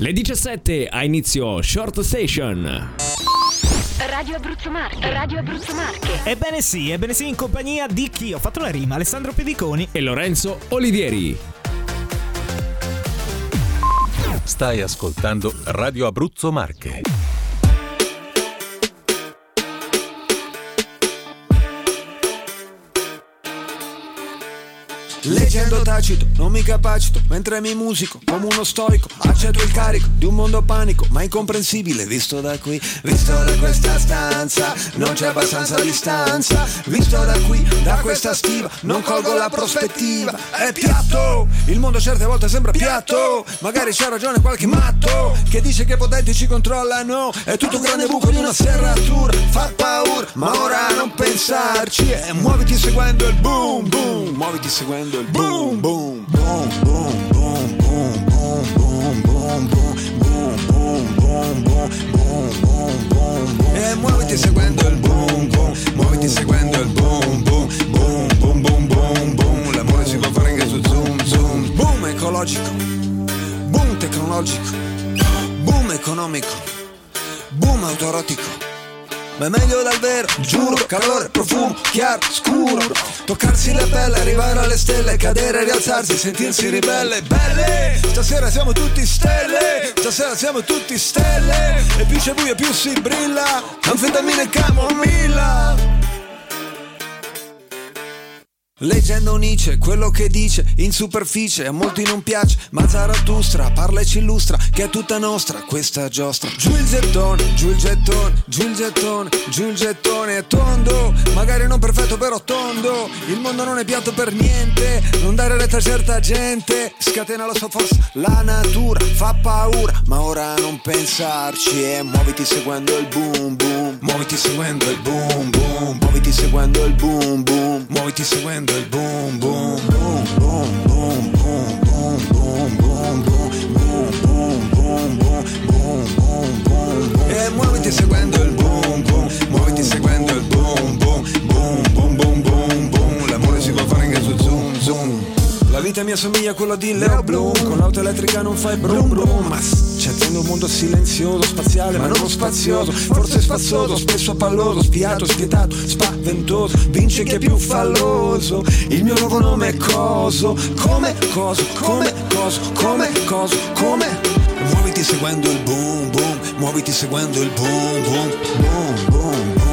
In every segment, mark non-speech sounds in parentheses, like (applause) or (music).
Le 17 a inizio Short Station. Radio Abruzzo Marche, Radio Abruzzo Marche. Ebbene sì, ebbene sì, in compagnia di chi? Ho fatto la rima, Alessandro Pediconi. E Lorenzo Olivieri. Stai ascoltando Radio Abruzzo Marche. Leggendo tacito, non mi capacito, mentre mi musico come uno stoico, accetto il carico di un mondo panico, ma incomprensibile visto da qui, visto da questa stanza, non c'è abbastanza distanza, visto da qui, da questa stiva, non colgo la prospettiva, è piatto, il mondo certe volte sembra piatto, magari c'ha ragione qualche matto, che dice che i potenti ci controllano, è tutto un grande buco di una serratura, fa paura, ma ora non pensarci, e muoviti seguendo il boom boom, muoviti seguendo il boom boom boom boom boom boom boom boom boom boom boom boom boom boom boom boom boom e muoviti seguendo il boom boom muoviti seguendo il boom boom boom boom boom boom boom l'amore si può fare anche su zoom zoom boom ecologico boom tecnologico boom economico boom autorotico ma è meglio dal vero, giuro, calore, profumo, chiaro, scuro. Toccarsi la pelle, arrivare alle stelle, cadere, rialzarsi, sentirsi ribelle Belle, stasera siamo tutti stelle, stasera siamo tutti stelle. E più c'è buio più si brilla, anfetamina e camomilla Leggendo Nietzsche, quello che dice in superficie a molti non piace, ma Zarathustra parla e ci illustra che è tutta nostra questa giostra. Giù il gettone, giù il gettone, giù il gettone, giù il gettone è tondo, magari non perfetto però tondo. Il mondo non è piatto per niente, non dare retta a certa gente, scatena la sua forza, la natura fa paura, ma ora non pensarci e muoviti seguendo il boom boom, Moriti e su Wendell, boom, boom. Moriti e su boom, boom. Moriti e su Wendell, boom, boom, boom. Quella di Leo Bloom Con l'auto elettrica non fai brum brum. Ma c'è un mondo silenzioso, spaziale ma non spazioso. Forse spazzoso, spesso palloso, spiato, spietato, spaventoso. Vince chi è più falloso. Il mio nuovo nome è Coso. Come coso, come coso, come coso, come? Muoviti seguendo il boom boom. Muoviti seguendo il boom Boom. Boom boom boom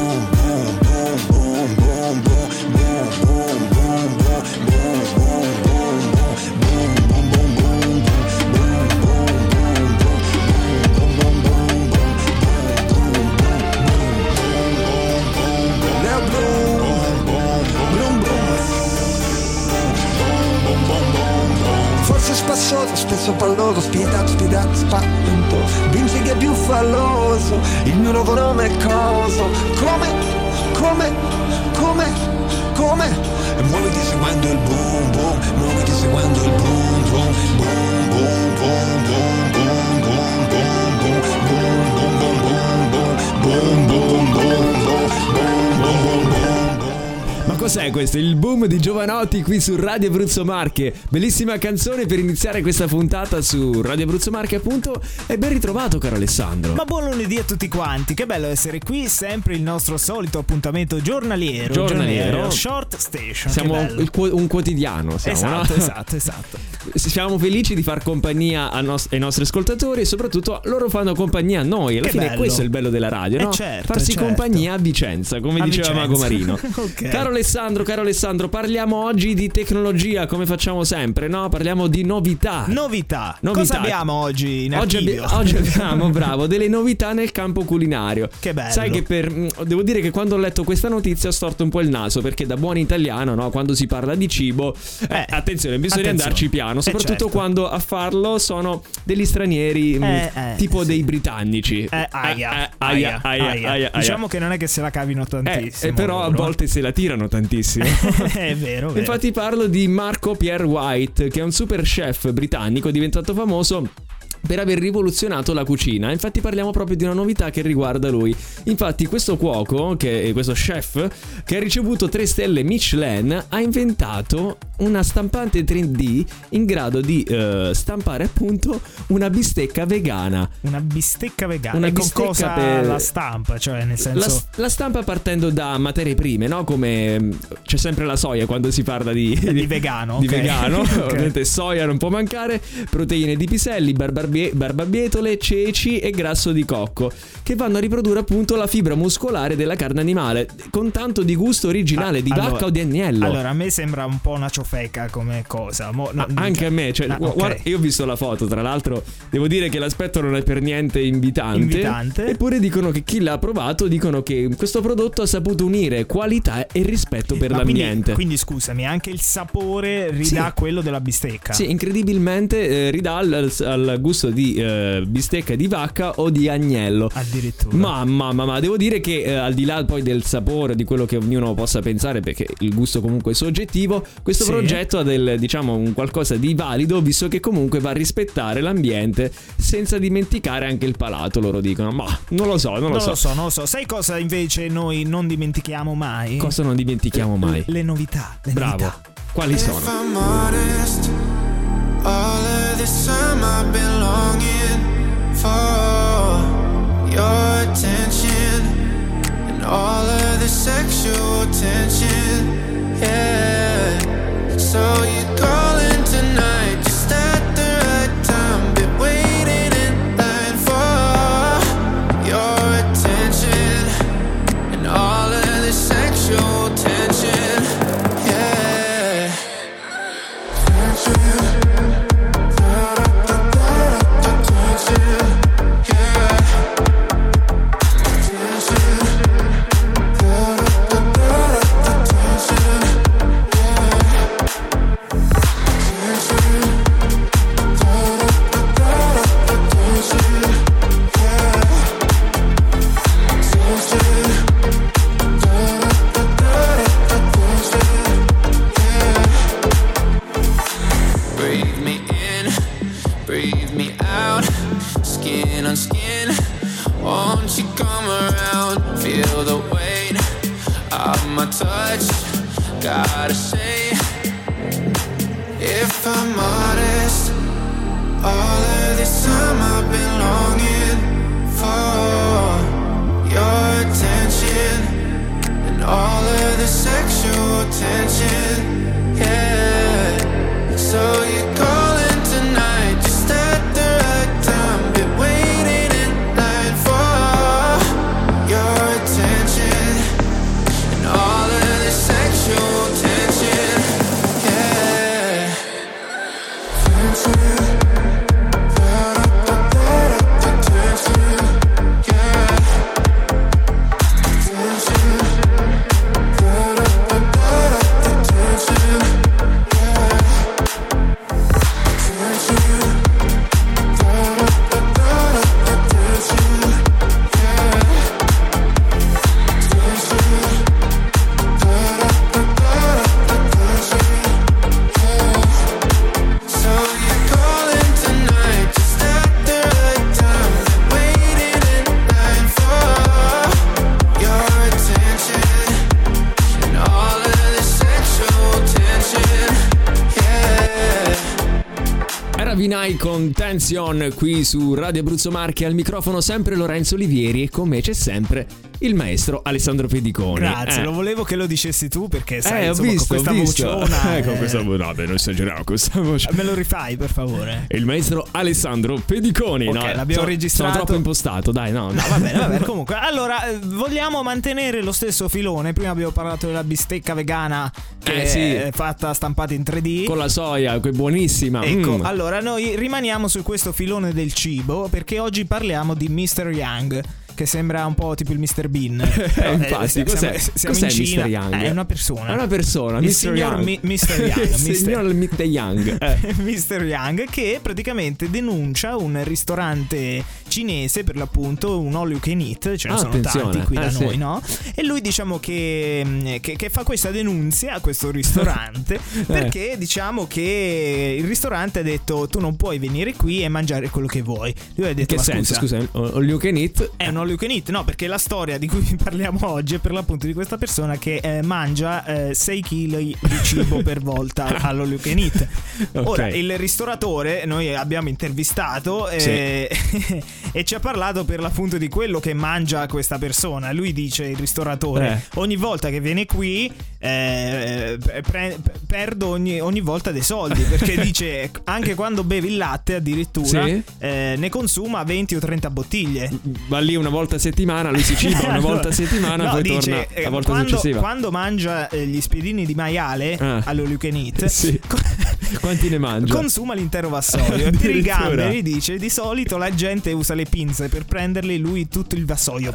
Spassoso, spesso palloso, spietato, spiedato, spaventoso Vince che è più falloso, il mio nuovo nome è Coso Come, come, come, come E muoviti seguendo il boom boom, muoviti seguendo il boom boom Boom boom boom boom boom boom boom boom boom boom boom boom boom boom boom cos'è questo? Il boom di Giovanotti qui su Radio Abruzzo Marche. Bellissima canzone per iniziare questa puntata su Radio Abruzzo Marche, appunto. E ben ritrovato, caro Alessandro. Ma buon lunedì a tutti quanti, che bello essere qui, sempre il nostro solito appuntamento giornaliero. Giornaliero. Short Station. Siamo un quotidiano, siamo, Esatto, no? esatto, (laughs) esatto. Siamo felici di far compagnia nos- ai nostri ascoltatori e soprattutto loro fanno compagnia a noi. Alla Che fine bello. questo è il bello della radio, Eh no? certo, Farsi certo. compagnia a Vicenza, come A diceva Vicenza. Mago Marino. (laughs) Ok. Caro Alessandro, caro Alessandro, parliamo oggi di tecnologia, come facciamo sempre, no? Parliamo di novità. Novità. Novità. Cosa abbiamo oggi in Oggi, abbi- oggi (laughs) abbiamo, bravo, delle novità nel campo culinario. Che bello. Sai che per. mm, Devo dire che quando ho letto questa notizia ho storto un po' il naso, perché da buon italiano, no? Quando si parla di cibo, eh, Eh, attenzione, bisogna attenzione. andarci piano. Eh, Soprattutto certo. quando a farlo sono degli stranieri, mm, Eh, eh, tipo sì. dei britannici. Eh, aia, Eh, aia, aia, aia. Diciamo che non è che se la cavino Eh, tantissimo. eh, però a loro. volte se la tirano tantissimo. (laughs) è vero, vero. Infatti parlo di Marco Pierre White, che è un super chef britannico diventato famoso per aver rivoluzionato la cucina. Infatti parliamo proprio di una novità che riguarda lui. Infatti questo cuoco, che questo chef, che ha ricevuto 3 stelle Michelin, ha inventato una stampante 3D in grado di eh, stampare appunto una bistecca vegana. Una bistecca vegana. Una e con bistecca cosa per- la stampa? Cioè, nel La, senso. la stampa partendo da materie prime, no? Come mm, c'è sempre la soia quando si parla di, Di vegano, (laughs) Di vegano, (laughs) Ok. ovviamente soia non può mancare, proteine di piselli, barbarbie- barbabietole, ceci e grasso di cocco, che vanno a riprodurre appunto la fibra muscolare della carne animale, con tanto di gusto originale di Allora- vacca o di agnello. Allora, a me sembra un po' una ciofeca come cosa. Mo- no, anche a me, cioè, Ah, gu- ok. guarda, io ho visto la foto, tra l'altro devo dire che l'aspetto non è per niente invitante, Invitante. eppure dicono che chi l'ha provato dicono che questo prodotto ha saputo unire qualità e rispetto per Ma quindi- l'ambiente. Quindi, scusami, anche il sapore ridà Sì. quello della bistecca. Sì, incredibilmente eh, ridà al, al gusto di eh, bistecca di vacca o di agnello. Addirittura. Mamma, mamma, devo dire che eh, al di là poi del sapore, di quello che ognuno possa pensare, perché il gusto comunque è soggettivo, questo Sì. Progetto ha del, diciamo, un qualcosa di valido, visto che comunque va a rispettare l'ambiente senza dimenticare anche il palato, loro dicono. Ma non lo so, non, non lo so. lo so, non lo so. Sai cosa invece noi non dimentichiamo mai? Cosa non dimentichiamo mai? Le novità. Le Bravo. novità. Quali sono? If I'm honest, all of this time I've been longing for your attention and all of the sexual tension. Yeah. So you calling tonight con Tension qui su Radio Abruzzo Marche al microfono sempre Lorenzo Olivieri e con me c'è sempre il maestro Alessandro Pediconi. Grazie, Eh. lo volevo che lo dicessi tu perché sai, Eh, ho insomma, visto, questa ho visto. vociona. (laughs) Eh, con eh, questa vo- no, beh, non esageriamo questa voce. Me lo rifai, per favore? Il maestro Alessandro Pediconi. Ok, no, l'abbiamo sono- registrato. Sono troppo impostato, dai, no. No, va bene, va bene. Comunque, allora, eh, vogliamo mantenere lo stesso filone. Prima abbiamo parlato della bistecca vegana che Eh, sì. è fatta stampata in 3D. Con la soia, che è buonissima. Ecco, Mm. allora noi rimaniamo su questo filone del cibo perché oggi parliamo di Mr. Young. Che sembra un po' tipo il Mr. Bean. (laughs) Eh, infatti, siamo- cos'è? siamo Cos'è in Cina. Mr. Young? Eh, È una persona. È una persona, Il Mr. signor Young. Mr. Young, il signor Mr. Young. Eh. (laughs) Mr. Young che praticamente denuncia un ristorante cinese per l'appunto un all you can eat ce ne Ah, sono attenzione. tanti qui Eh, da sì. noi no e lui diciamo che, mh, che, che fa questa denunzia a questo ristorante (laughs) Eh. perché diciamo che il ristorante ha detto tu non puoi venire qui e mangiare quello che vuoi lui ha detto Che senso? scusa Scusa, all you can eat. è un all all you can eat. No, perché la storia di cui (laughs) parliamo oggi è per l'appunto di questa persona che eh, mangia eh, 6 kg di cibo per volta (laughs) all'all you can eat. Ora, il ristoratore noi abbiamo intervistato eh, (laughs) e ci ha parlato per l'appunto di quello che mangia questa persona. Lui dice, il ristoratore, Eh. ogni volta che viene qui eh, pre- perdo ogni, ogni volta dei soldi perché dice anche quando bevi il latte addirittura Sì. eh, ne consuma 20 o 30 bottiglie. Va lì una volta a settimana, lui si ciba una (laughs) volta a settimana, No, poi dice, torna eh, la volta quando, successiva. quando mangia eh, gli spiedini di maiale Ah. all'all you can eat, (laughs) Sì. (laughs) Quanti ne mangia? consuma l'intero vassoio. per i gamberi dice di solito la gente usa le pinze per prenderli, lui tutto il vassoio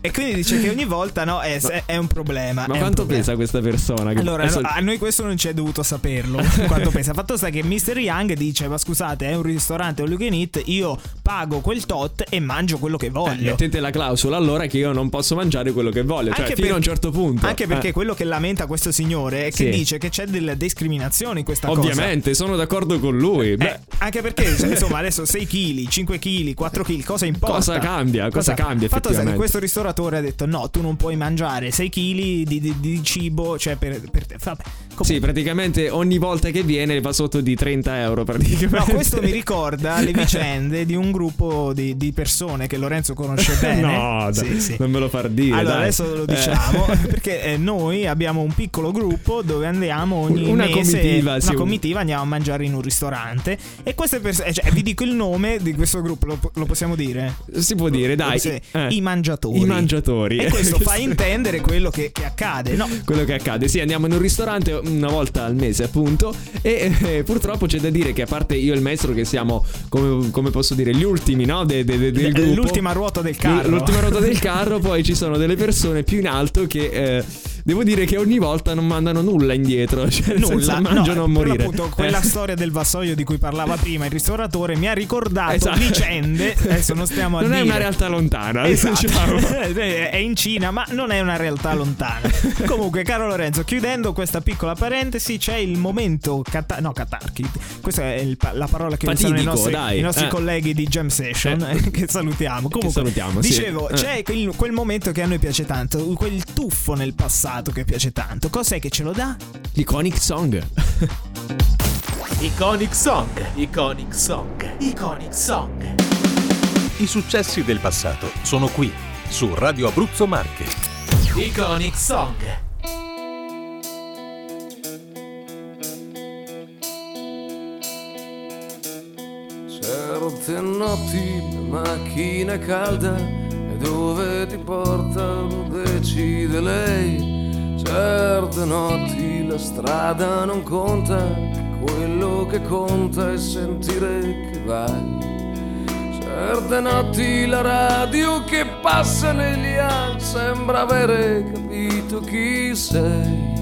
e quindi dice che ogni volta no, è, è un problema. Ma quanto problema. pesa questa persona? Allora, adesso- no, a noi questo non ci è dovuto saperlo. quanto pesa. Fatto sta che Mr. Young dice: Ma scusate, è un ristorante all you can eat, io pago quel tot e mangio quello che Eh, voglio. mettete la clausola allora che io non posso mangiare quello che voglio, cioè fino a un certo punto. Anche perché Eh, quello che lamenta questo signore è che Sì. dice che c'è della discriminazione in questa cosa. ovviamente sono d'accordo con lui. Beh, Eh, anche perché (laughs) cioè, insomma adesso 6 kg, 5 kg, 4 kg, cosa importa? Cosa cambia? Cosa cambia, Fatto sta che questo ristoratore ha detto no, tu non puoi mangiare 6 kg di, di- di cibo, cioè per, per te. Vabbè. Sì, praticamente ogni volta che viene va sotto di 30 euro praticamente. No, questo mi ricorda le (laughs) vicende di un gruppo di, di persone che Lorenzo conosce (laughs) bene. No, dai, Sì, sì. non me lo far dire. Allora, dai. adesso lo Eh. diciamo (laughs) perché eh, noi abbiamo un piccolo gruppo dove andiamo ogni Una mese, comitiva, una sì, comitiva, andiamo a mangiare in un ristorante e queste persone, cioè, vi dico il nome di questo gruppo, lo, lo possiamo dire? Si può dire, dai. Sì, eh. I mangiatori. I mangiatori. E questo fa intendere quello che, che accade, no? quello che accade. Sì, andiamo in un ristorante una volta al mese, appunto. E eh, purtroppo c'è da dire che, a parte io e il maestro, che siamo, come, come posso dire, gli ultimi, no? De- de- de- del gruppo. L'ultima ruota del carro. L'ultima ruota del carro, poi ci sono delle persone più in alto che. eh, Devo dire che ogni volta non mandano nulla indietro, (laughs) cioè Nulla, senso, mangiano no, a morire. per l'appunto, quella Eh. storia del vassoio di cui parlava prima il ristoratore mi ha ricordato Esatto. vicende. Adesso non stiamo a Non è dire. una realtà lontana, Esatto. diciamo. (laughs) è in Cina, ma non è una realtà lontana. (laughs) Comunque, caro Lorenzo, chiudendo questa piccola parentesi, c'è il momento cata- no, catarchi. Questa è il la parola che usano i Fatidico, nostri, dai. i nostri Eh. colleghi di Jam Session, Eh. che salutiamo. Comunque, salutiamo, sì. dicevo, Eh. c'è quel, quel momento che a noi piace tanto, quel tuffo nel passato che piace tanto. Cos'è che ce lo dà? L'iconic song. (laughs) Iconic Song, Iconic Song, Iconic Song. I successi del passato sono qui, su Radio Abruzzo Marche. Iconic Song. Certe notti la macchina calda e dove ti portano decide lei. Certe notti la strada non conta, quello che conta è sentire che vai. Certe notti la radio che passa negli anni sembra avere capito chi sei.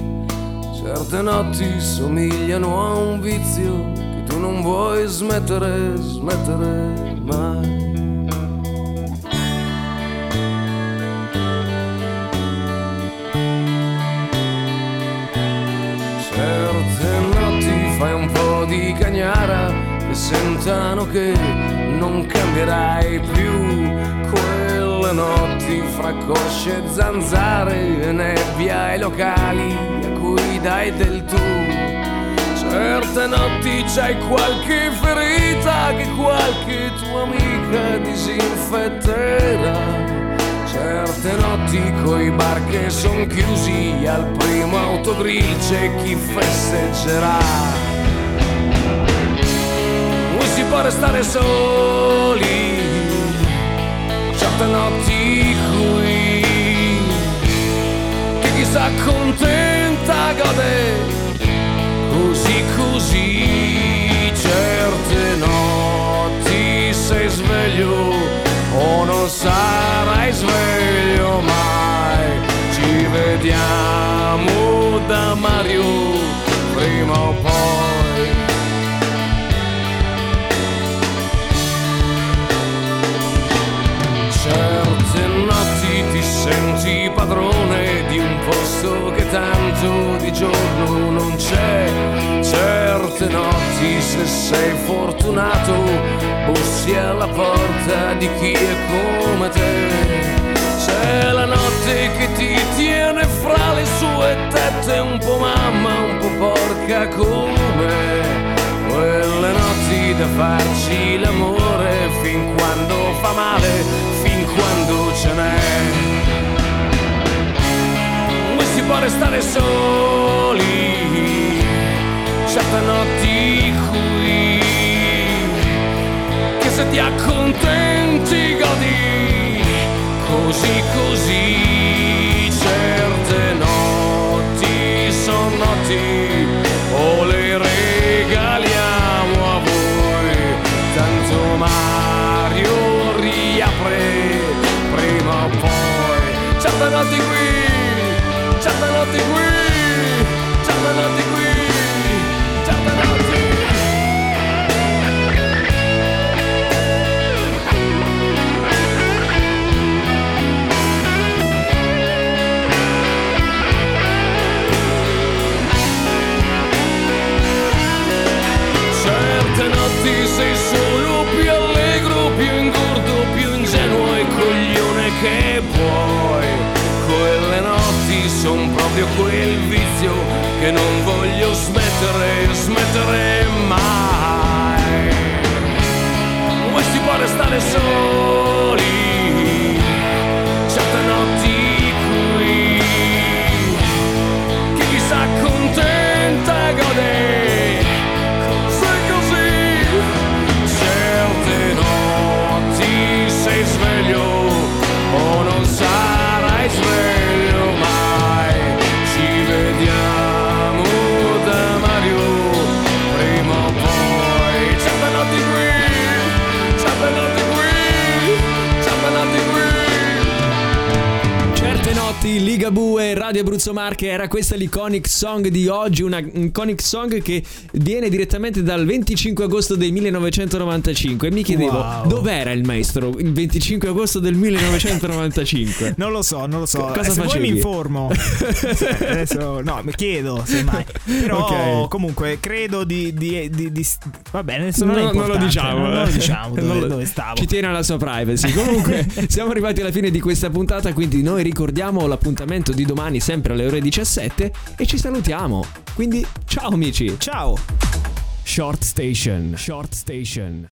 Certe notti somigliano a un vizio che tu non vuoi smettere, smettere mai. Sentano che non cambierai più. Quelle notti fra cosce e zanzare e nebbia ai locali a cui dai del tu. Certe notti c'hai qualche ferita che qualche tua amica disinfetterà. Certe notti coi bar che son chiusi al primo autogrill c'è chi festeggerà. Può restare soli, certe notti qui, che chi s'accontenta gode così così Certe notti se sei fortunato bussi alla porta di chi è come te. C'è la notte che ti tiene fra le sue tette, un po' mamma, un po' porca come quelle notti da farci l'amore fin quando fa male, fin quando ce n'è. Come si può restare soli certe notti qui? Che se ti accontenti godi così così certe notti sono notti o le regaliamo a voi tanto Mario riapre prima o poi certe notti qui certe notti qui Notti, Ligabue, Radio Abruzzo Marche, era questa l'iconic song di oggi, una iconic song che viene direttamente dal 25 agosto del 1995 e mi chiedevo Wow. dov'era il maestro il 25 agosto del 1995? Non lo so, non lo so. Cosa Eh, se facevi? mi informo. (laughs) Adesso, no, mi chiedo semmai. Però Ok. comunque credo di, di, di- di- Va bene, No, non, lo diciamo. Non, lo diciamo dove, lo- dove stavo. Ci tiene alla sua privacy. Comunque, (laughs) siamo arrivati alla fine di questa puntata. Quindi, noi ricordiamo l'appuntamento di domani, sempre alle ore 17. E ci salutiamo. Quindi, ciao amici. Ciao. Short Station. Short Station.